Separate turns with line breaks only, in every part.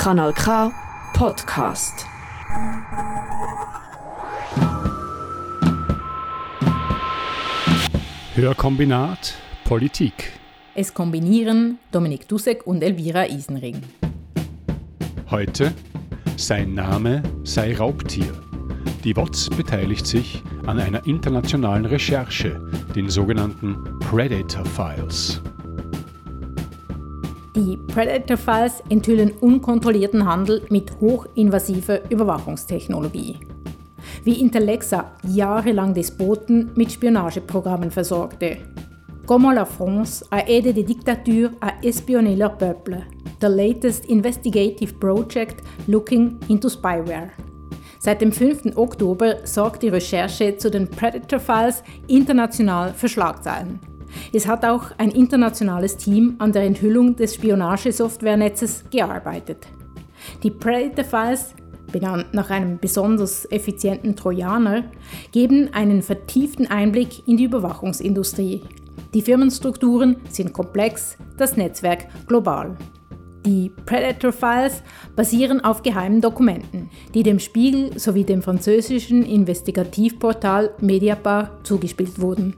Kanal K Podcast.
Hörkombinat Politik.
Es kombinieren Dominik Dussek und Elvira Isenring.
Heute Sein Name sei Raubtier. Die WOTS beteiligt sich an einer internationalen Recherche, den sogenannten Predator Files.
Die Predator Files enthüllen unkontrollierten Handel mit hochinvasiver Überwachungstechnologie. Wie Intelexa jahrelang Despoten mit Spionageprogrammen versorgte. Comment la France a aidé des dictatures à espionner leur peuple. The latest investigative project looking into spyware. Seit dem 5. Oktober sorgt die Recherche zu den Predator Files international für Schlagzeilen. Es hat auch ein internationales Team an der Enthüllung des Spionagesoftwarenetzes gearbeitet. Die Predator Files, benannt nach einem besonders effizienten Trojaner, geben einen vertieften Einblick in die Überwachungsindustrie. Die Firmenstrukturen sind komplex, das Netzwerk global. Die Predator Files basieren auf geheimen Dokumenten, die dem Spiegel sowie dem französischen Investigativportal Mediapart zugespielt wurden.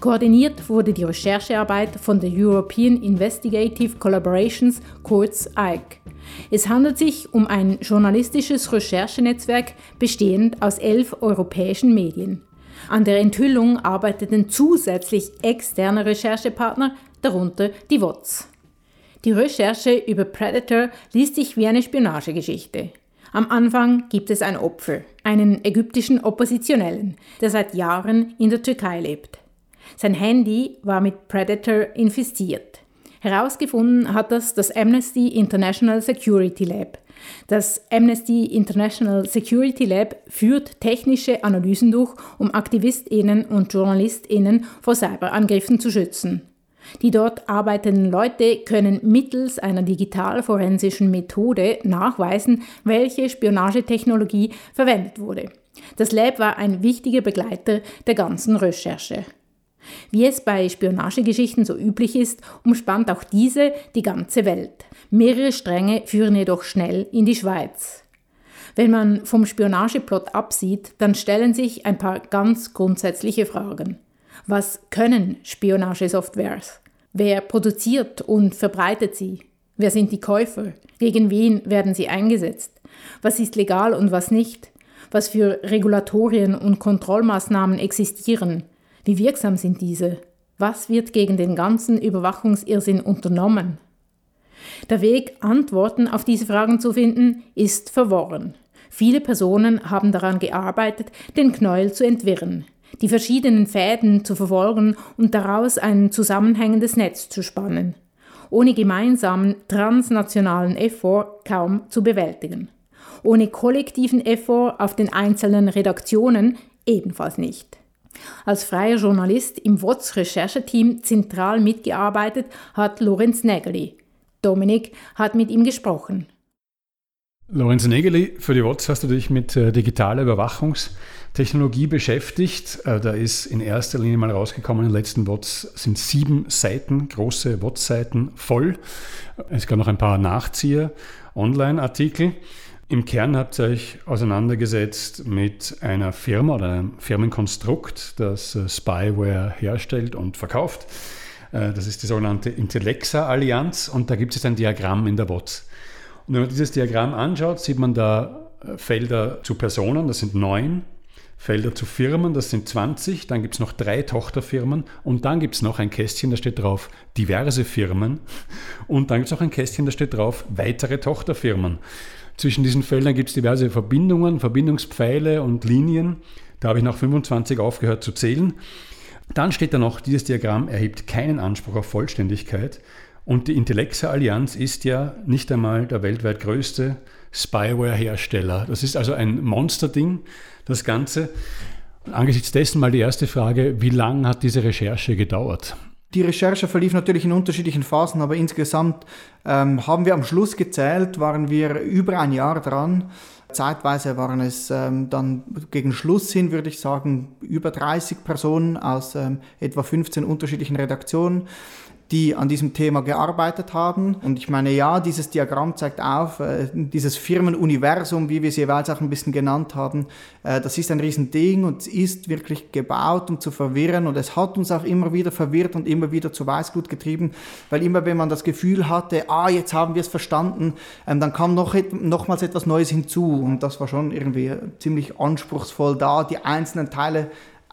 Koordiniert wurde die Recherchearbeit von der European Investigative Collaborations, kurz EIC. Es handelt sich um ein journalistisches Recherchenetzwerk bestehend aus elf europäischen Medien. An der Enthüllung arbeiteten zusätzlich externe Recherchepartner, darunter die WOTS. Die Recherche über Predator liest sich wie eine Spionagegeschichte. Am Anfang gibt es ein Opfer, einen ägyptischen Oppositionellen, der seit Jahren in der Türkei lebt. Sein Handy war mit Predator infiziert. Herausgefunden hat das das Amnesty International Security Lab. Das Amnesty International Security Lab führt technische Analysen durch, um Aktivistinnen und Journalistinnen vor Cyberangriffen zu schützen. Die dort arbeitenden Leute können mittels einer digitalforensischen Methode nachweisen, welche Spionagetechnologie verwendet wurde. Das Lab war ein wichtiger Begleiter der ganzen Recherche. Wie es bei Spionagegeschichten so üblich ist, umspannt auch diese die ganze Welt. Mehrere Stränge führen jedoch schnell in die Schweiz. Wenn man vom Spionageplot absieht, dann stellen sich ein paar ganz grundsätzliche Fragen. Was können Spionagesoftwares? Wer produziert und verbreitet sie? Wer sind die Käufer? Gegen wen werden sie eingesetzt? Was ist legal und was nicht? Was für Regulatorien und Kontrollmaßnahmen existieren? Wie wirksam sind diese? Was wird gegen den ganzen Überwachungsirrsinn unternommen? Der Weg, Antworten auf diese Fragen zu finden, ist verworren. Viele Personen haben daran gearbeitet, den Knäuel zu entwirren die verschiedenen Fäden zu verfolgen und daraus ein zusammenhängendes Netz zu spannen, ohne gemeinsamen transnationalen Effort kaum zu bewältigen, ohne kollektiven Effort auf den einzelnen Redaktionen ebenfalls nicht. Als freier Journalist im WOTS-Rechercheteam zentral mitgearbeitet hat Lorenz Nägeli. Dominik hat mit ihm gesprochen.
Lorenz Nägeli, für die WOTS hast du dich mit äh, digitaler Überwachungs- Technologie beschäftigt. Äh, da ist in erster Linie mal rausgekommen, in den letzten Bots sind sieben Seiten, große Bot-Seiten voll. Es gab noch ein paar Nachzieher, Online-Artikel. Im Kern habt ihr euch auseinandergesetzt mit einer Firma oder einem Firmenkonstrukt, das äh, Spyware herstellt und verkauft. Äh, das ist die sogenannte Intellexa-Allianz und da gibt es ein Diagramm in der Bots. Und wenn man dieses Diagramm anschaut, sieht man da Felder zu Personen, das sind neun, Felder zu Firmen, das sind 20, dann gibt es noch drei Tochterfirmen und dann gibt es noch ein Kästchen, da steht drauf diverse Firmen und dann gibt es noch ein Kästchen, da steht drauf weitere Tochterfirmen. Zwischen diesen Feldern gibt es diverse Verbindungen, Verbindungspfeile und Linien. Da habe ich nach 25 aufgehört zu zählen. Dann steht da noch, dieses Diagramm erhebt keinen Anspruch auf Vollständigkeit. Und die Intellexa Allianz ist ja nicht einmal der weltweit größte Spyware-Hersteller. Das ist also ein Monsterding das Ganze. Angesichts dessen mal die erste Frage, wie lange hat diese Recherche gedauert?
Die Recherche verlief natürlich in unterschiedlichen Phasen, aber insgesamt ähm, haben wir am Schluss gezählt, waren wir über ein Jahr dran. Zeitweise waren es ähm, dann gegen Schluss hin, würde ich sagen, über 30 Personen aus ähm, etwa 15 unterschiedlichen Redaktionen. Die an diesem Thema gearbeitet haben. Und ich meine, ja, dieses Diagramm zeigt auf, äh, dieses Firmenuniversum, wie wir es jeweils auch ein bisschen genannt haben, äh, das ist ein Riesending und es ist wirklich gebaut, um zu verwirren. Und es hat uns auch immer wieder verwirrt und immer wieder zu Weißglut getrieben, weil immer wenn man das Gefühl hatte, ah, jetzt haben wir es verstanden, ähm, dann kam noch nochmals etwas Neues hinzu. Und das war schon irgendwie ziemlich anspruchsvoll da, die einzelnen Teile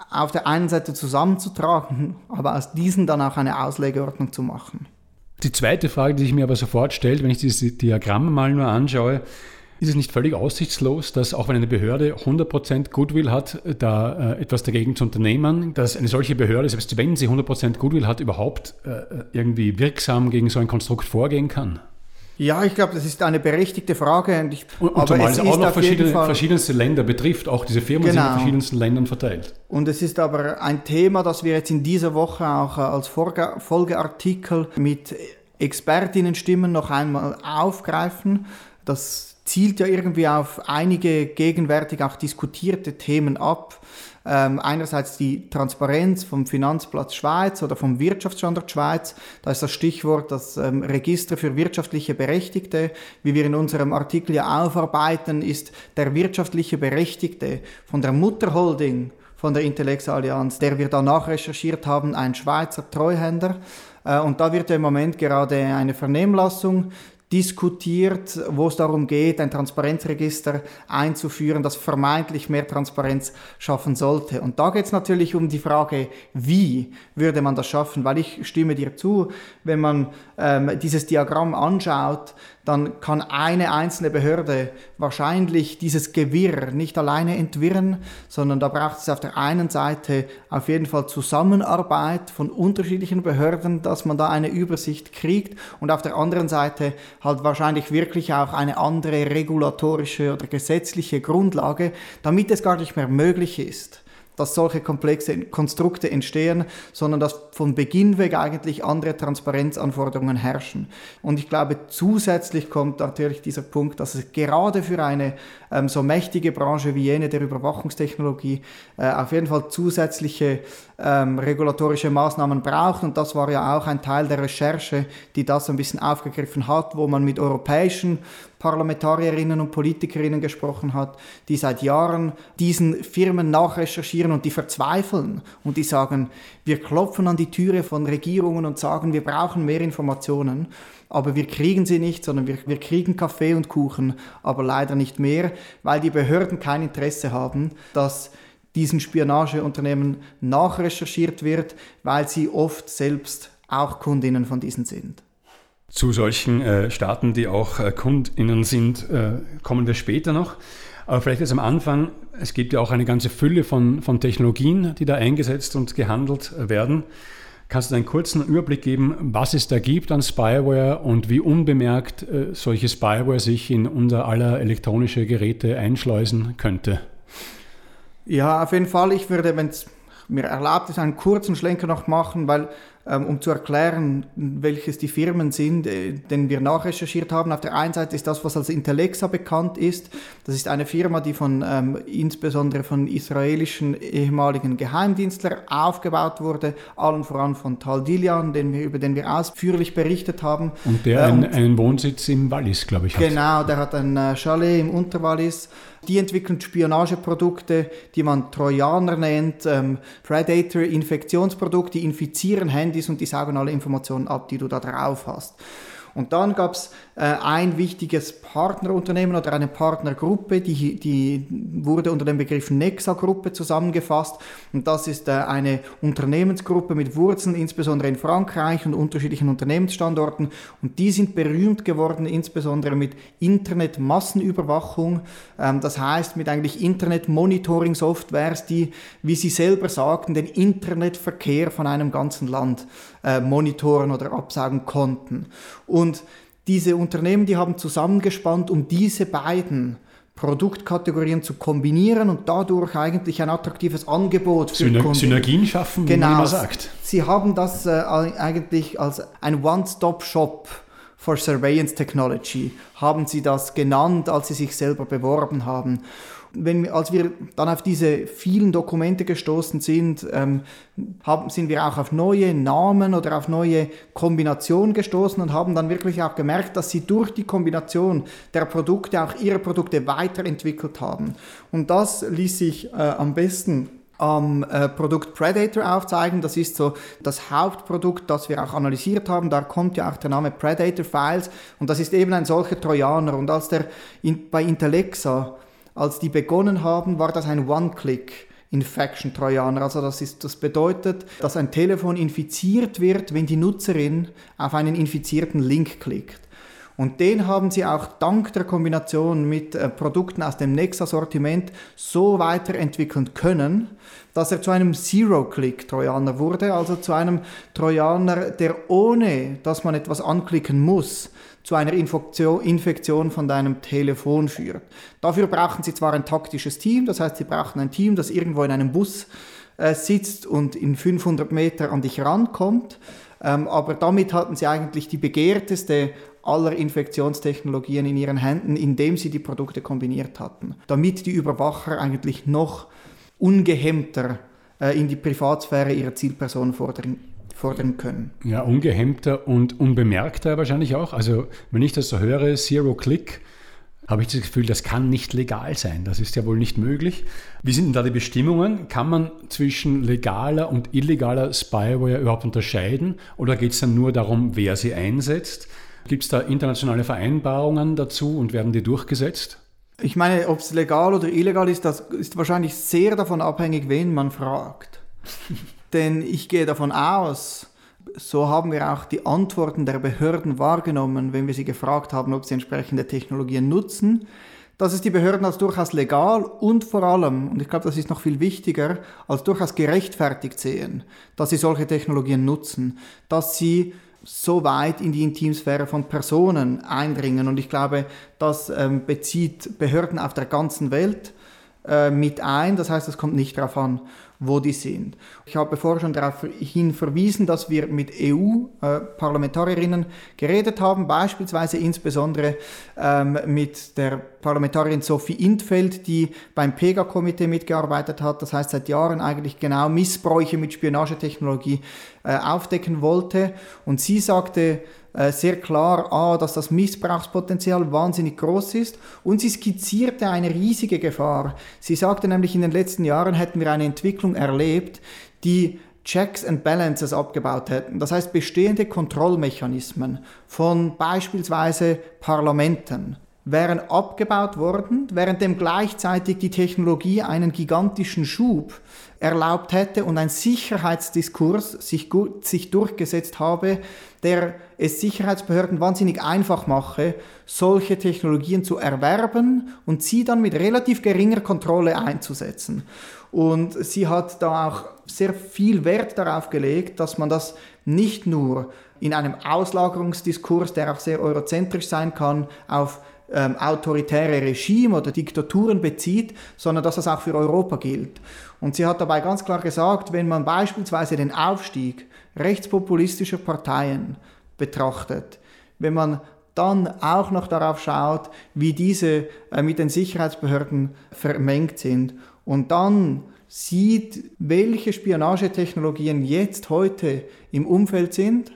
auf der einen Seite zusammenzutragen, aber aus diesen dann auch eine Auslegeordnung zu machen.
Die zweite Frage, die sich mir aber sofort stellt, wenn ich diese Diagramme mal nur anschaue, ist es nicht völlig aussichtslos, dass auch wenn eine Behörde 100% Goodwill hat, da äh, etwas dagegen zu unternehmen, dass eine solche Behörde, selbst wenn sie 100% Goodwill hat, überhaupt äh, irgendwie wirksam gegen so ein Konstrukt vorgehen kann?
Ja, ich glaube, das ist eine berechtigte Frage.
Und, ich, und, und zumal es auch noch verschiedene, verschiedenste Länder betrifft, auch diese Firmen genau. sind in verschiedensten Ländern verteilt.
Und es ist aber ein Thema, das wir jetzt in dieser Woche auch äh, als Folgeartikel mit Expertinnenstimmen noch einmal aufgreifen. Das zielt ja irgendwie auf einige gegenwärtig auch diskutierte Themen ab. Ähm, einerseits die Transparenz vom Finanzplatz Schweiz oder vom Wirtschaftsstandort Schweiz. Da ist das Stichwort das ähm, Register für wirtschaftliche Berechtigte. Wie wir in unserem Artikel ja aufarbeiten, ist der wirtschaftliche Berechtigte von der Mutterholding von der Intellex Allianz, der wir danach recherchiert haben, ein Schweizer Treuhänder. Äh, und da wird ja im Moment gerade eine Vernehmlassung diskutiert, wo es darum geht, ein Transparenzregister einzuführen, das vermeintlich mehr Transparenz schaffen sollte. Und da geht es natürlich um die Frage, wie würde man das schaffen? Weil ich stimme dir zu, wenn man ähm, dieses Diagramm anschaut, dann kann eine einzelne Behörde wahrscheinlich dieses Gewirr nicht alleine entwirren, sondern da braucht es auf der einen Seite auf jeden Fall Zusammenarbeit von unterschiedlichen Behörden, dass man da eine Übersicht kriegt und auf der anderen Seite halt wahrscheinlich wirklich auch eine andere regulatorische oder gesetzliche Grundlage, damit es gar nicht mehr möglich ist dass solche komplexe Konstrukte entstehen, sondern dass von Beginn weg eigentlich andere Transparenzanforderungen herrschen. Und ich glaube, zusätzlich kommt natürlich dieser Punkt, dass es gerade für eine ähm, so mächtige Branche wie jene der Überwachungstechnologie äh, auf jeden Fall zusätzliche ähm, regulatorische Maßnahmen braucht. Und das war ja auch ein Teil der Recherche, die das ein bisschen aufgegriffen hat, wo man mit europäischen Parlamentarierinnen und Politikerinnen gesprochen hat, die seit Jahren diesen Firmen nachrecherchieren und die verzweifeln und die sagen, wir klopfen an die Türe von Regierungen und sagen, wir brauchen mehr Informationen, aber wir kriegen sie nicht, sondern wir, wir kriegen Kaffee und Kuchen, aber leider nicht mehr, weil die Behörden kein Interesse haben, dass diesen Spionageunternehmen nachrecherchiert wird, weil sie oft selbst auch Kundinnen von diesen sind.
Zu solchen äh, Staaten, die auch äh, KundInnen sind, äh, kommen wir später noch. Aber vielleicht jetzt am Anfang, es gibt ja auch eine ganze Fülle von, von Technologien, die da eingesetzt und gehandelt werden. Kannst du einen kurzen Überblick geben, was es da gibt an Spyware und wie unbemerkt äh, solche Spyware sich in unser aller elektronische Geräte einschleusen könnte?
Ja, auf jeden Fall. Ich würde, wenn es mir erlaubt ist, einen kurzen Schlenker noch machen, weil um zu erklären, welches die Firmen sind, äh, den wir nachrecherchiert haben. Auf der einen Seite ist das, was als Intellexa bekannt ist. Das ist eine Firma, die von ähm, insbesondere von israelischen ehemaligen Geheimdienstlern aufgebaut wurde, allen voran von Tal Dilian, den wir, über den wir ausführlich berichtet haben.
Und der äh, und, einen, einen, Wohnsitz im Wallis, glaube ich.
Hat. Genau, der hat ein äh, Chalet im Unterwallis. Die entwickeln Spionageprodukte, die man Trojaner nennt, ähm, Predator-Infektionsprodukte, die infizieren Handys und die saugen alle Informationen ab, die du da drauf hast. Und dann gab es ein wichtiges Partnerunternehmen oder eine Partnergruppe, die, die wurde unter dem Begriff Nexa-Gruppe zusammengefasst. Und das ist äh, eine Unternehmensgruppe mit Wurzeln, insbesondere in Frankreich und unterschiedlichen Unternehmensstandorten. Und die sind berühmt geworden, insbesondere mit Internet-Massenüberwachung. Ähm, das heißt, mit eigentlich Internet-Monitoring-Softwares, die, wie sie selber sagten, den Internetverkehr von einem ganzen Land äh, monitoren oder absagen konnten. Und diese Unternehmen, die haben zusammengespannt, um diese beiden Produktkategorien zu kombinieren und dadurch eigentlich ein attraktives Angebot
für Syner Kunden. Synergien schaffen,
genau, wie man sagt. Sie haben das äh, eigentlich als ein One-Stop-Shop for Surveillance Technology, haben sie das genannt, als sie sich selber beworben haben wenn, als wir dann auf diese vielen Dokumente gestoßen sind, ähm, haben, sind wir auch auf neue Namen oder auf neue Kombinationen gestoßen und haben dann wirklich auch gemerkt, dass sie durch die Kombination der Produkte auch ihre Produkte weiterentwickelt haben. Und das ließ sich äh, am besten am äh, Produkt Predator aufzeigen. Das ist so das Hauptprodukt, das wir auch analysiert haben. Da kommt ja auch der Name Predator Files und das ist eben ein solcher Trojaner. Und als der in, bei Intellexa als die begonnen haben, war das ein One-Click. Infection Trojaner. Also das, ist, das bedeutet, dass ein Telefon infiziert wird, wenn die Nutzerin auf einen infizierten Link klickt. Und den haben sie auch dank der Kombination mit äh, Produkten aus dem Nexa-Sortiment so weiterentwickeln können, dass er zu einem Zero-Click-Trojaner wurde, also zu einem Trojaner, der ohne, dass man etwas anklicken muss, zu einer Infektion von deinem Telefon führt. Dafür brauchen Sie zwar ein taktisches Team, das heißt, Sie brauchen ein Team, das irgendwo in einem Bus äh, sitzt und in 500 Meter an dich rankommt, ähm, aber damit hatten Sie eigentlich die begehrteste aller Infektionstechnologien in ihren Händen, indem sie die Produkte kombiniert hatten, damit die Überwacher eigentlich noch ungehemmter äh, in die Privatsphäre ihrer Zielperson vordringen fordern können.
Ja, ungehemmter und unbemerkter wahrscheinlich auch. Also wenn ich das so höre, Zero Click, habe ich das Gefühl, das kann nicht legal sein. Das ist ja wohl nicht möglich. Wie sind denn da die Bestimmungen? Kann man zwischen legaler und illegaler Spyware überhaupt unterscheiden? Oder geht es dann nur darum, wer sie einsetzt? Gibt es da internationale Vereinbarungen dazu und werden die durchgesetzt?
Ich meine, ob es legal oder illegal ist, das ist wahrscheinlich sehr davon abhängig, wen man fragt. Denn ich gehe davon aus, so haben wir auch die Antworten der Behörden wahrgenommen, wenn wir sie gefragt haben, ob sie entsprechende Technologien nutzen, dass es die Behörden als durchaus legal und vor allem, und ich glaube, das ist noch viel wichtiger, als durchaus gerechtfertigt sehen, dass sie solche Technologien nutzen, dass sie so weit in die Intimsphäre von Personen eindringen. Und ich glaube, das ähm, bezieht Behörden auf der ganzen Welt äh, mit ein. Das heißt, es kommt nicht darauf an, wo die sind. Ich habe vorher schon darauf hin verwiesen, dass wir mit EU-Parlamentarierinnen geredet haben, beispielsweise insbesondere ähm, mit der Parlamentarierin Sophie Intfeld, die beim PEGA-Komitee mitgearbeitet hat, das heißt seit Jahren eigentlich genau Missbräuche mit Spionagetechnologie äh, aufdecken wollte. Und sie sagte, äh, sehr klar, A, dass das Missbrauchspotenzial wahnsinnig groß ist und sie skizzierte eine riesige Gefahr. Sie sagte nämlich, in den letzten Jahren hätten wir eine Entwicklung erlebt, die Checks and Balances abgebaut hätten. Das heißt, bestehende Kontrollmechanismen von beispielsweise Parlamenten wären abgebaut worden, währenddem gleichzeitig die Technologie einen gigantischen Schub erlaubt hätte und ein Sicherheitsdiskurs sich, sich durchgesetzt habe, der es Sicherheitsbehörden wahnsinnig einfach mache, solche Technologien zu erwerben und sie dann mit relativ geringer Kontrolle einzusetzen. Und sie hat da auch sehr viel Wert darauf gelegt, dass man das nicht nur in einem Auslagerungsdiskurs, der auch sehr eurozentrisch sein kann, auf ähm, autoritäre Regime oder Diktaturen bezieht, sondern dass das auch für Europa gilt. Und sie hat dabei ganz klar gesagt, wenn man beispielsweise den Aufstieg rechtspopulistischer Parteien betrachtet, wenn man dann auch noch darauf schaut, wie diese äh, mit den Sicherheitsbehörden vermengt sind und dann sieht, welche Spionagetechnologien jetzt heute im Umfeld sind,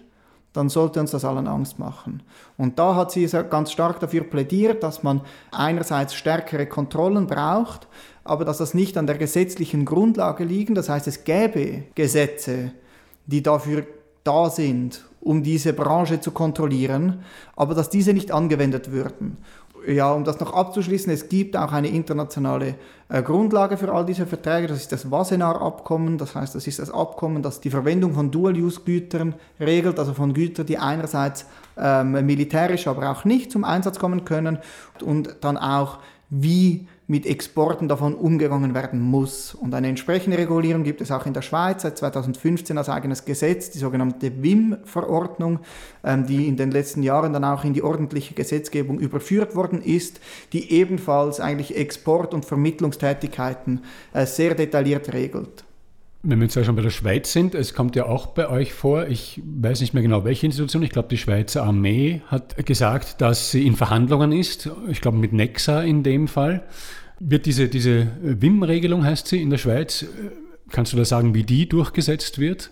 dann sollte uns das allen Angst machen. Und da hat sie ganz stark dafür plädiert, dass man einerseits stärkere Kontrollen braucht, aber dass das nicht an der gesetzlichen Grundlage liegen. Das heißt, es gäbe Gesetze, die dafür da sind, um diese Branche zu kontrollieren, aber dass diese nicht angewendet würden ja, um das noch abzuschließen, es gibt auch eine internationale äh, Grundlage für all diese Verträge. Das ist das Wassenaar-Abkommen. Das heißt, das ist das Abkommen, das die Verwendung von Dual-Use-Gütern regelt, also von Gütern, die einerseits ähm, militärisch, aber auch nicht zum Einsatz kommen können und dann auch, wie mit Exporten davon umgegangen werden muss. Und eine entsprechende Regulierung gibt es auch in der Schweiz seit 2015 als eigenes Gesetz, die sogenannte WIM-Verordnung, ähm, die in den letzten Jahren dann auch in die ordentliche Gesetzgebung überführt worden ist, die ebenfalls eigentlich Export- und Vermittlungstätigkeiten äh, sehr detailliert regelt.
Wenn wir jetzt ja schon bei der Schweiz sind, es kommt ja auch bei euch vor, ich weiß nicht mehr genau welche Institution, ich glaube die Schweizer Armee hat gesagt, dass sie in Verhandlungen ist, ich glaube mit Nexa in dem Fall. Wird diese, diese WIM-Regelung, heißt sie, in der Schweiz, kannst du da sagen, wie die durchgesetzt wird?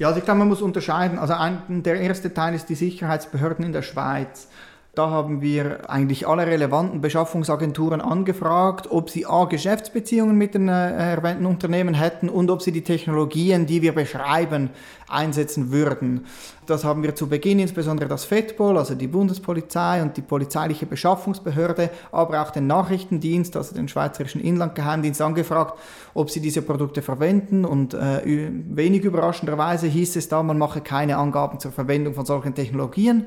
Ja, also ich glaube, man muss unterscheiden. Also ein, der erste Teil ist die Sicherheitsbehörden in der Schweiz. Da haben wir eigentlich alle relevanten Beschaffungsagenturen angefragt, ob sie A, Geschäftsbeziehungen mit den äh, erwähnten Unternehmen hätten und ob sie die Technologien, die wir beschreiben, einsetzen würden. Das haben wir zu Beginn insbesondere das FEDPOL, also die Bundespolizei und die polizeiliche Beschaffungsbehörde, aber auch den Nachrichtendienst, also den Schweizerischen Inlandgeheimdienst angefragt, ob sie diese Produkte verwenden und äh, wenig überraschenderweise hieß es da, man mache keine Angaben zur Verwendung von solchen Technologien.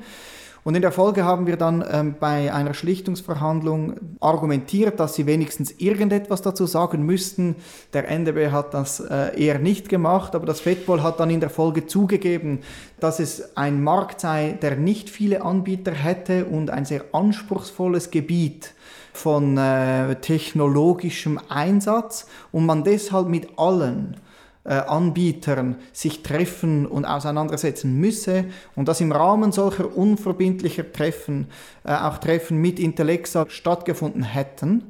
Und in der Folge haben wir dann ähm, bei einer Schlichtungsverhandlung argumentiert, dass sie wenigstens irgendetwas dazu sagen müssten. Der NDB hat das äh, eher nicht gemacht, aber das FEDPOL hat dann in der Folge zugegeben, dass es ein Markt sei, der nicht viele Anbieter hätte und ein sehr anspruchsvolles Gebiet von äh, technologischem Einsatz und man deshalb mit allen Anbietern sich treffen und auseinandersetzen müsse und dass im Rahmen solcher unverbindlicher Treffen äh, auch Treffen mit Intellexa stattgefunden hätten.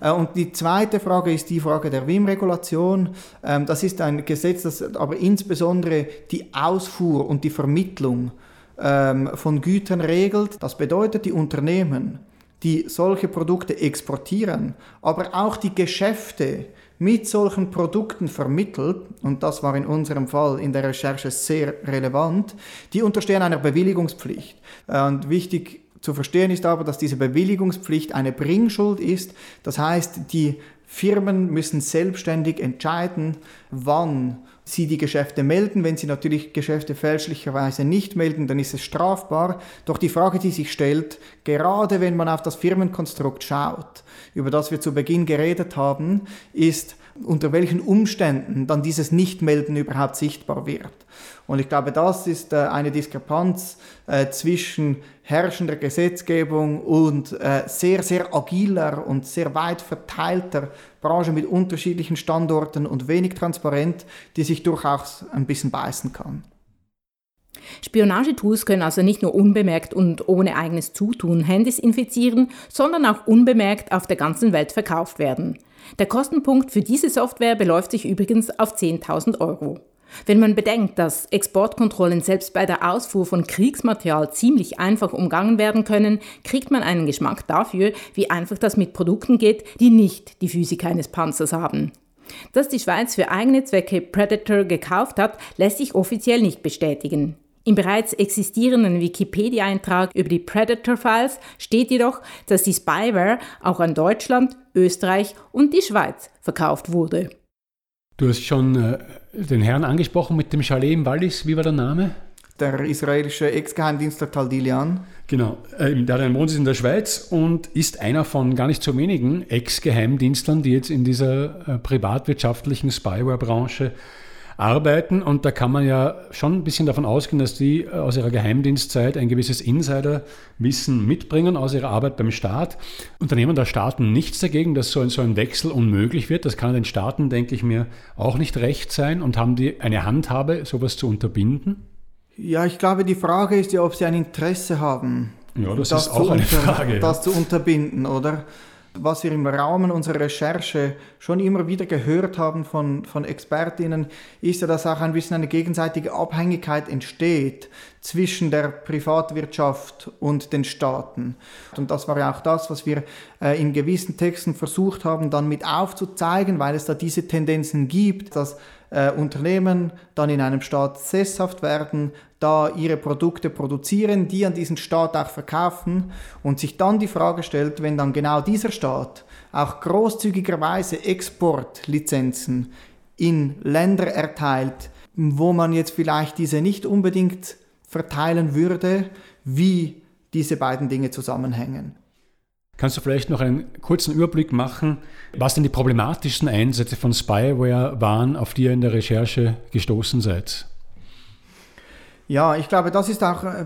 Äh, und die zweite Frage ist die Frage der WIM-Regulation. Ähm, das ist ein Gesetz, das aber insbesondere die Ausfuhr und die Vermittlung ähm, von Gütern regelt. Das bedeutet, die Unternehmen, die solche Produkte exportieren, aber auch die Geschäfte, mit solchen Produkten vermittelt, und das war in unserem Fall in der Recherche sehr relevant, die unterstehen einer Bewilligungspflicht. Und wichtig zu verstehen ist aber, dass diese Bewilligungspflicht eine Bringschuld ist. Das heißt, die Firmen müssen selbstständig entscheiden, wann sie die Geschäfte melden. Wenn sie natürlich Geschäfte fälschlicherweise nicht melden, dann ist es strafbar. Doch die Frage, die sich stellt, gerade wenn man auf das Firmenkonstrukt schaut, über das wir zu Beginn geredet haben, ist, unter welchen Umständen dann dieses Nichtmelden überhaupt sichtbar wird. Und ich glaube, das ist äh, eine Diskrepanz äh, zwischen herrschender Gesetzgebung und äh, sehr, sehr agiler und sehr weit verteilter Branche mit unterschiedlichen Standorten und wenig transparent, die sich durchaus ein bisschen beißen kann.
Spionagetools können also nicht nur unbemerkt und ohne eigenes Zutun Handys infizieren, sondern auch unbemerkt auf der ganzen Welt verkauft werden. Der Kostenpunkt für diese Software beläuft sich übrigens auf 10.000 Euro. Wenn man bedenkt, dass Exportkontrollen selbst bei der Ausfuhr von Kriegsmaterial ziemlich einfach umgangen werden können, kriegt man einen Geschmack dafür, wie einfach das mit Produkten geht, die nicht die Physik eines Panzers haben. Dass die Schweiz für eigene Zwecke Predator gekauft hat, lässt sich offiziell nicht bestätigen. Im bereits existierenden Wikipedia-Eintrag über die Predator-Files steht jedoch, dass die Spyware auch an Deutschland, Österreich und die Schweiz verkauft wurde.
Du hast schon äh, den Herrn angesprochen mit dem Chalet im Wallis. Wie war der Name?
Der israelische Ex-Geheimdienstler Tal Dilian.
Genau. Äh, der hat einen Wohnsitz in der Schweiz und ist einer von gar nicht so wenigen Ex-Geheimdienstlern, die jetzt in dieser äh, privatwirtschaftlichen Spyware-Branche arbeiten. Und da kann man ja schon ein bisschen davon ausgehen, dass die äh, aus ihrer Geheimdienstzeit ein gewisses Insiderwissen mitbringen aus ihrer Arbeit beim Staat. Unternehmen der Staaten nichts dagegen, dass so ein, so ein Wechsel unmöglich wird. Das kann den Staaten, denke ich mir, auch nicht recht sein. Und haben die eine Handhabe, sowas zu unterbinden?
Ja, ich glaube, die Frage ist ja, ob sie ein Interesse haben.
Ja, das, das ist auch eine Frage.
Das zu unterbinden, oder? Was wir im Rahmen unserer Recherche schon immer wieder gehört haben von, von Expertinnen, ist ja, dass auch ein bisschen eine gegenseitige Abhängigkeit entsteht zwischen der Privatwirtschaft und den Staaten. Und das war ja auch das, was wir äh, in gewissen Texten versucht haben, dann mit aufzuzeigen, weil es da diese Tendenzen gibt, dass äh, Unternehmen dann in einem Staat sesshaft werden, da ihre Produkte produzieren, die an diesen Staat auch verkaufen und sich dann die Frage stellt, wenn dann genau dieser Staat auch großzügigerweise Exportlizenzen in Länder erteilt, wo man jetzt vielleicht diese nicht unbedingt verteilen würde, wie diese beiden Dinge zusammenhängen.
Kannst du vielleicht noch einen kurzen Überblick machen, was denn die problematischsten Einsätze von Spyware waren, auf die ihr in der Recherche gestoßen seid?
Ja, ich glaube, das ist auch äh,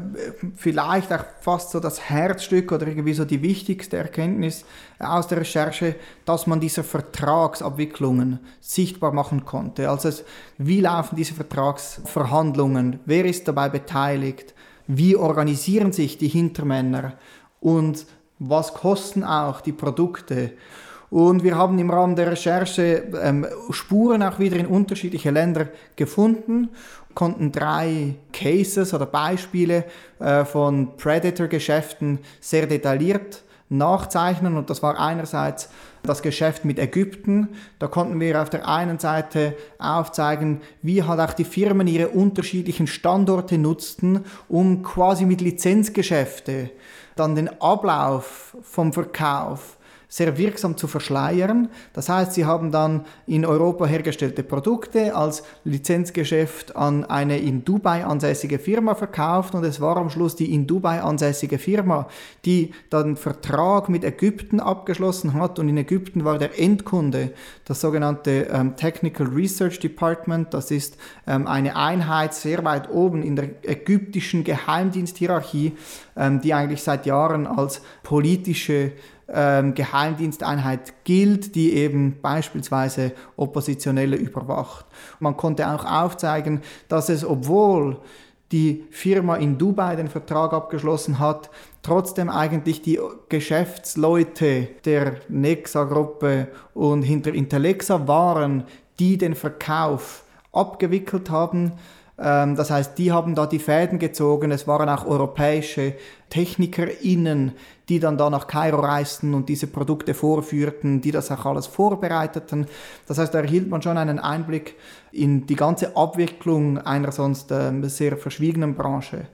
vielleicht auch fast so das Herzstück oder irgendwie so die wichtigste Erkenntnis aus der Recherche, dass man diese Vertragsabwicklungen sichtbar machen konnte. Also wie laufen diese Vertragsverhandlungen? Wer ist dabei beteiligt? Wie organisieren sich die Hintermänner? Und was kosten auch die Produkte? Und wir haben im Rahmen der Recherche ähm, Spuren auch wieder in unterschiedliche Länder gefunden, konnten drei Cases oder Beispiele äh, von Predator-Geschäften sehr detailliert nachzeichnen. Und das war einerseits das Geschäft mit Ägypten. Da konnten wir auf der einen Seite aufzeigen, wie halt auch die Firmen ihre unterschiedlichen Standorte nutzten, um quasi mit Lizenzgeschäfte dann den Ablauf vom Verkauf sehr wirksam zu verschleiern. Das heißt, sie haben dann in Europa hergestellte Produkte als Lizenzgeschäft an eine in Dubai ansässige Firma verkauft und es war am Schluss die in Dubai ansässige Firma, die dann Vertrag mit Ägypten abgeschlossen hat und in Ägypten war der Endkunde das sogenannte ähm, Technical Research Department. Das ist ähm, eine Einheit sehr weit oben in der ägyptischen Geheimdiensthierarchie, ähm, die eigentlich seit Jahren als politische ähm, Geheimdiensteinheit gilt, die eben beispielsweise Oppositionelle überwacht. Man konnte auch aufzeigen, dass es, obwohl die Firma in Dubai den Vertrag abgeschlossen hat, trotzdem eigentlich die Geschäftsleute der Nexa-Gruppe und hinter Intelexa waren, die den Verkauf abgewickelt haben. Ähm, das heißt, die haben da die Fäden gezogen. Es waren auch europäische TechnikerInnen, die dann da nach Kairo reisten und diese Produkte vorführten, die das auch alles vorbereiteten. Das heißt, da erhielt man schon einen Einblick in die ganze Abwicklung einer sonst ähm, sehr verschwiegenen Branche.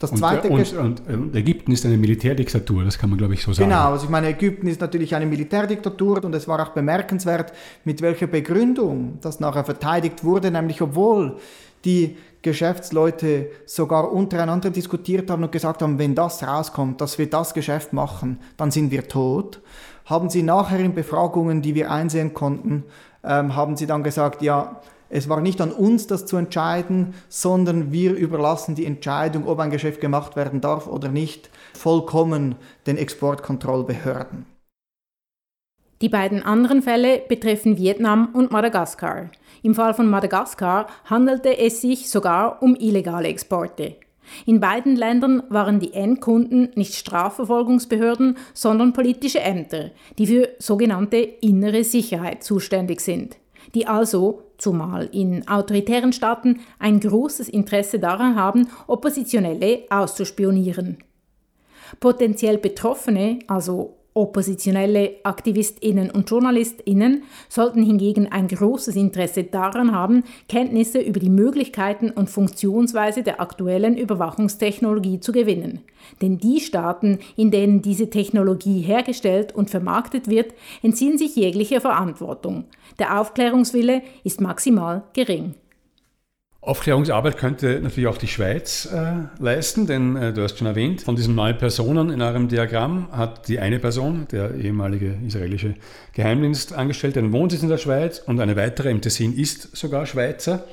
Das zweite und, und, und, Ägypten ist eine Militärdiktatur, das kann man, glaube ich, so sagen.
Genau, also ich meine, Ägypten ist natürlich eine Militärdiktatur und es war auch bemerkenswert, mit welcher Begründung das nachher verteidigt wurde, nämlich obwohl die Geschäftsleute sogar untereinander diskutiert haben und gesagt haben, wenn das rauskommt, dass wir das Geschäft machen, dann sind wir tot. Haben sie nachher in Befragungen, die wir einsehen konnten, ähm, haben sie dann gesagt, ja, es war nicht an uns, das zu entscheiden, sondern wir überlassen die Entscheidung, ob ein Geschäft gemacht werden darf oder nicht, vollkommen den Exportkontrollbehörden.
Die beiden anderen Fälle betreffen Vietnam und Madagaskar. Im Fall von Madagaskar handelte es sich sogar um illegale Exporte. In beiden Ländern waren die Endkunden nicht Strafverfolgungsbehörden, sondern politische Ämter, die für sogenannte innere Sicherheit zuständig sind, die also, zumal in autoritären Staaten, ein großes Interesse daran haben, Oppositionelle auszuspionieren. Potenziell Betroffene, also Oppositionelle Aktivistinnen und Journalistinnen sollten hingegen ein großes Interesse daran haben, Kenntnisse über die Möglichkeiten und Funktionsweise der aktuellen Überwachungstechnologie zu gewinnen. Denn die Staaten, in denen diese Technologie hergestellt und vermarktet wird, entziehen sich jeglicher Verantwortung. Der Aufklärungswille ist maximal gering.
Aufklärungsarbeit könnte natürlich auch die Schweiz äh, leisten, denn äh, du hast schon erwähnt, von diesen neun Personen in eurem Diagramm hat die eine Person, der ehemalige israelische Geheimdienstangestellte, einen Wohnsitz in der Schweiz und eine weitere im Tessin ist sogar Schweizer.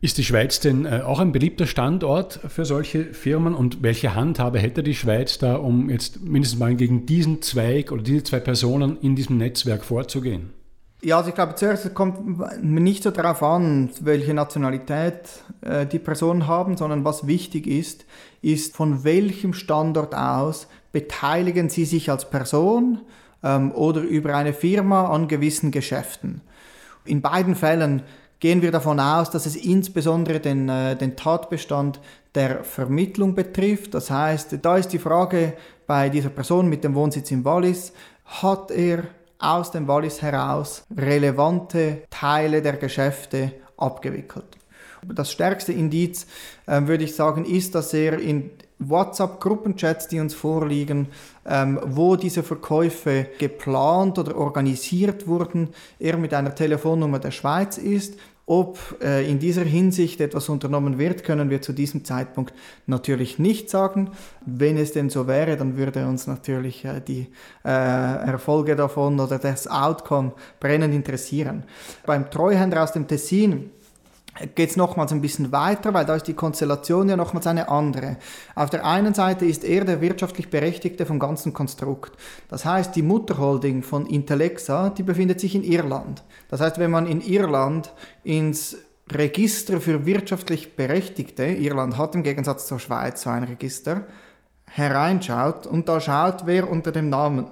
Ist die Schweiz denn äh, auch ein beliebter Standort für solche Firmen und welche Handhabe hätte die Schweiz da, um jetzt mindestens mal gegen diesen Zweig oder diese zwei Personen in diesem Netzwerk vorzugehen?
Ja, also ich glaube, zuerst kommt nicht so darauf an, welche Nationalität äh, die Personen haben, sondern was wichtig ist, ist, von welchem Standort aus beteiligen sie sich als Person ähm, oder über eine Firma an gewissen Geschäften. In beiden Fällen gehen wir davon aus, dass es insbesondere den, äh, den Tatbestand der Vermittlung betrifft. Das heißt, da ist die Frage bei dieser Person mit dem Wohnsitz in Wallis, hat er aus dem Wallis heraus relevante Teile der Geschäfte abgewickelt. Das stärkste Indiz, äh, würde ich sagen, ist, dass er in WhatsApp-Gruppenchats, die uns vorliegen, ähm, wo diese Verkäufe geplant oder organisiert wurden, er mit einer Telefonnummer der Schweiz ist ob äh, in dieser Hinsicht etwas unternommen wird, können wir zu diesem Zeitpunkt natürlich nicht sagen. Wenn es denn so wäre, dann würde uns natürlich äh, die äh, Erfolge davon oder das Outcome brennend interessieren. Beim Treuhänder aus dem Tessin geht es nochmals ein bisschen weiter, weil da ist die Konstellation ja nochmals eine andere. Auf der einen Seite ist er der wirtschaftlich Berechtigte vom ganzen Konstrukt. Das heißt, die Mutterholding von Intellexa, die befindet sich in Irland. Das heißt, wenn man in Irland ins Register für wirtschaftlich Berechtigte, Irland hat im Gegensatz zur Schweiz so ein Register, hereinschaut und da schaut, wer unter dem Namen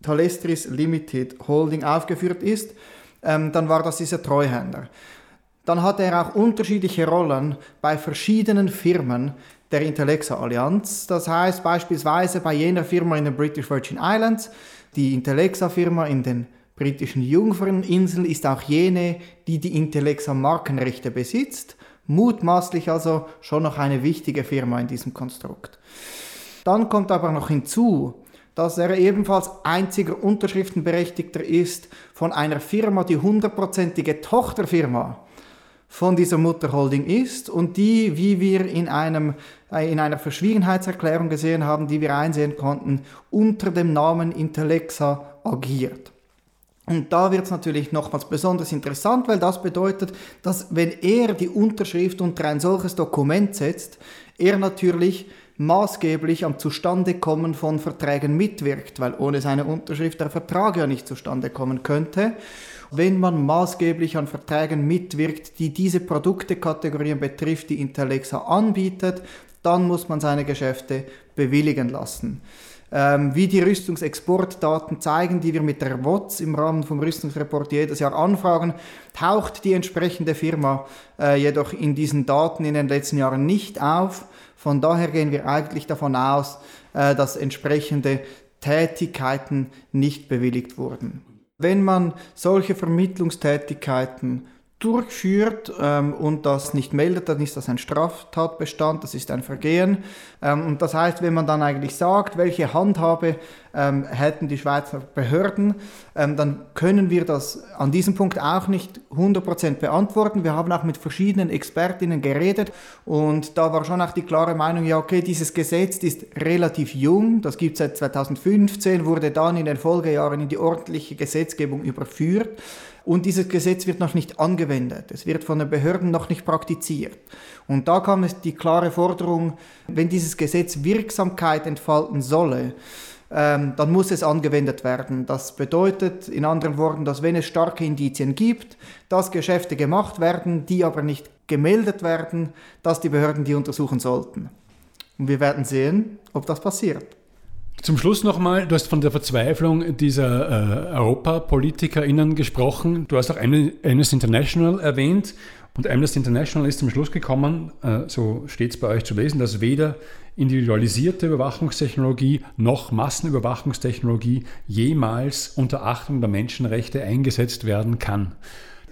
Talestris Limited Holding aufgeführt ist, ähm, dann war das dieser Treuhänder. Dann hatte er auch unterschiedliche Rollen bei verschiedenen Firmen der Intellexa Allianz. Das heißt beispielsweise bei jener Firma in den British Virgin Islands, die Intellexa Firma in den britischen Jungferninseln ist auch jene, die die Intellexa Markenrechte besitzt, mutmaßlich also schon noch eine wichtige Firma in diesem Konstrukt. Dann kommt aber noch hinzu, dass er ebenfalls einziger Unterschriftenberechtigter ist von einer Firma, die hundertprozentige Tochterfirma von dieser Mutterholding ist und die, wie wir in, einem, äh, in einer Verschwiegenheitserklärung gesehen haben, die wir einsehen konnten, unter dem Namen Intellexa agiert. Und da wird es natürlich nochmals besonders interessant, weil das bedeutet, dass wenn er die Unterschrift unter ein solches Dokument setzt, er natürlich maßgeblich am Zustandekommen von Verträgen mitwirkt, weil ohne seine Unterschrift der Vertrag ja nicht zustande kommen könnte wenn man maßgeblich an Verträgen mitwirkt, die diese Produktekategorien betrifft, die Intellexa anbietet, dann muss man seine Geschäfte bewilligen lassen. Ähm, wie die Rüstungsexportdaten zeigen, die wir mit der WOTS im Rahmen vom Rüstungsreport jedes Jahr anfragen, taucht die entsprechende Firma äh, jedoch in diesen Daten in den letzten Jahren nicht auf. Von daher gehen wir eigentlich davon aus, äh, dass entsprechende Tätigkeiten nicht bewilligt wurden. Wenn man solche Vermittlungstätigkeiten durchführt ähm, und das nicht meldet, dann ist das ein Straftatbestand, das ist ein Vergehen. Ähm, und das heißt, wenn man dann eigentlich sagt, welche Handhabe ähm, hätten die Schweizer Behörden, ähm, dann können wir das an diesem Punkt auch nicht 100% beantworten. Wir haben auch mit verschiedenen Expertinnen geredet und da war schon auch die klare Meinung, ja okay, dieses Gesetz ist relativ jung, das gibt es seit 2015, wurde dann in den Folgejahren in die ordentliche Gesetzgebung überführt. Und dieses Gesetz wird noch nicht angewendet. Es wird von den Behörden noch nicht praktiziert. Und da kam es die klare Forderung, wenn dieses Gesetz Wirksamkeit entfalten solle, ähm, dann muss es angewendet werden. Das bedeutet in anderen Worten, dass wenn es starke Indizien gibt, dass Geschäfte gemacht werden, die aber nicht gemeldet werden, dass die Behörden die untersuchen sollten. Und wir werden sehen, ob das passiert.
Zum Schluss nochmal, du hast von der Verzweiflung dieser äh, EuropapolitikerInnen gesprochen. Du hast auch Amnesty International erwähnt. Und Amnesty International ist zum Schluss gekommen, äh, so steht es bei euch zu lesen, dass weder individualisierte Überwachungstechnologie noch Massenüberwachungstechnologie jemals unter Achtung der Menschenrechte eingesetzt werden kann.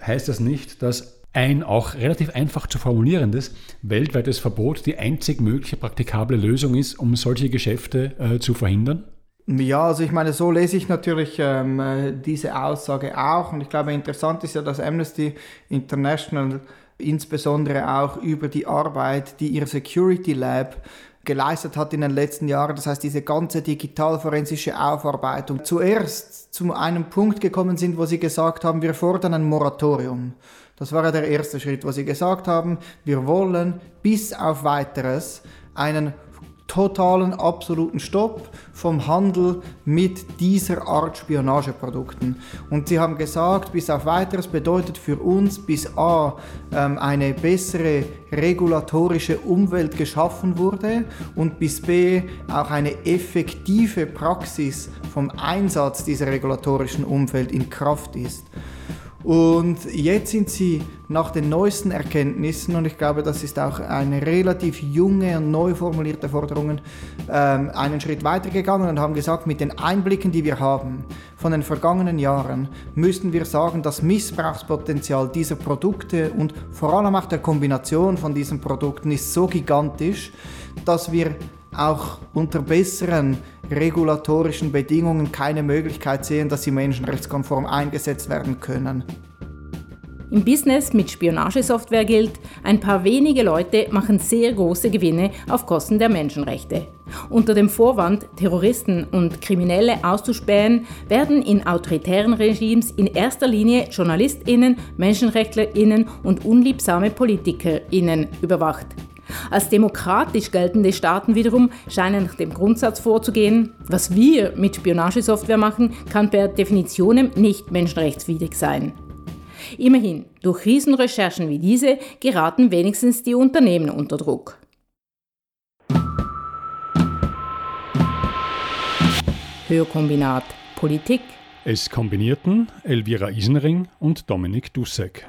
Heißt das nicht, dass ein auch relativ einfach zu formulierendes weltweites Verbot die einzig mögliche praktikable Lösung ist, um solche Geschäfte äh, zu verhindern?
Ja, also ich meine, so lese ich natürlich ähm, äh, diese Aussage auch. Und ich glaube, interessant ist ja, dass Amnesty International insbesondere auch über die Arbeit, die ihr Security Lab geleistet hat in den letzten Jahren. Das heißt, diese ganze digitalforensische Aufarbeitung zuerst zu einem Punkt gekommen sind, wo sie gesagt haben, wir fordern ein Moratorium. Das war ja der erste Schritt, wo sie gesagt haben, wir wollen bis auf weiteres einen totalen, absoluten Stopp vom Handel mit dieser Art Spionageprodukten. Und sie haben gesagt, bis auf weiteres bedeutet für uns bis A ähm, eine bessere regulatorische Umwelt geschaffen wurde und bis B auch eine effektive Praxis vom Einsatz dieser regulatorischen Umwelt in Kraft ist. Und jetzt sind sie nach den neuesten Erkenntnissen, und ich glaube, das ist auch eine relativ junge und neu formulierte Forderung, ähm, einen Schritt weitergegangen und haben gesagt, mit den Einblicken, die wir haben von den vergangenen Jahren, müssten wir sagen, das Missbrauchspotenzial dieser Produkte und vor allem auch der Kombination von diesen Produkten ist so gigantisch, dass wir auch unter besseren regulatorischen Bedingungen keine Möglichkeit sehen, dass sie menschenrechtskonform eingesetzt werden können.
Im Business mit Spionagesoftware gilt, ein paar wenige Leute machen sehr große Gewinne auf Kosten der Menschenrechte. Unter dem Vorwand, Terroristen und Kriminelle auszuspähen, werden in autoritären Regimes in erster Linie JournalistInnen, MenschenrechtlerInnen und unliebsame PolitikerInnen überwacht. Als demokratisch geltende Staaten wiederum scheinen nach dem Grundsatz vorzugehen, was wir mit Spionagesoftware machen, kann per Definition nicht menschenrechtswidrig sein. Immerhin, durch Riesenrecherchen wie diese geraten wenigstens die Unternehmen unter Druck. Hörkombinat Politik.
Es kombinierten Elvira Isenring und Dominik Dussek.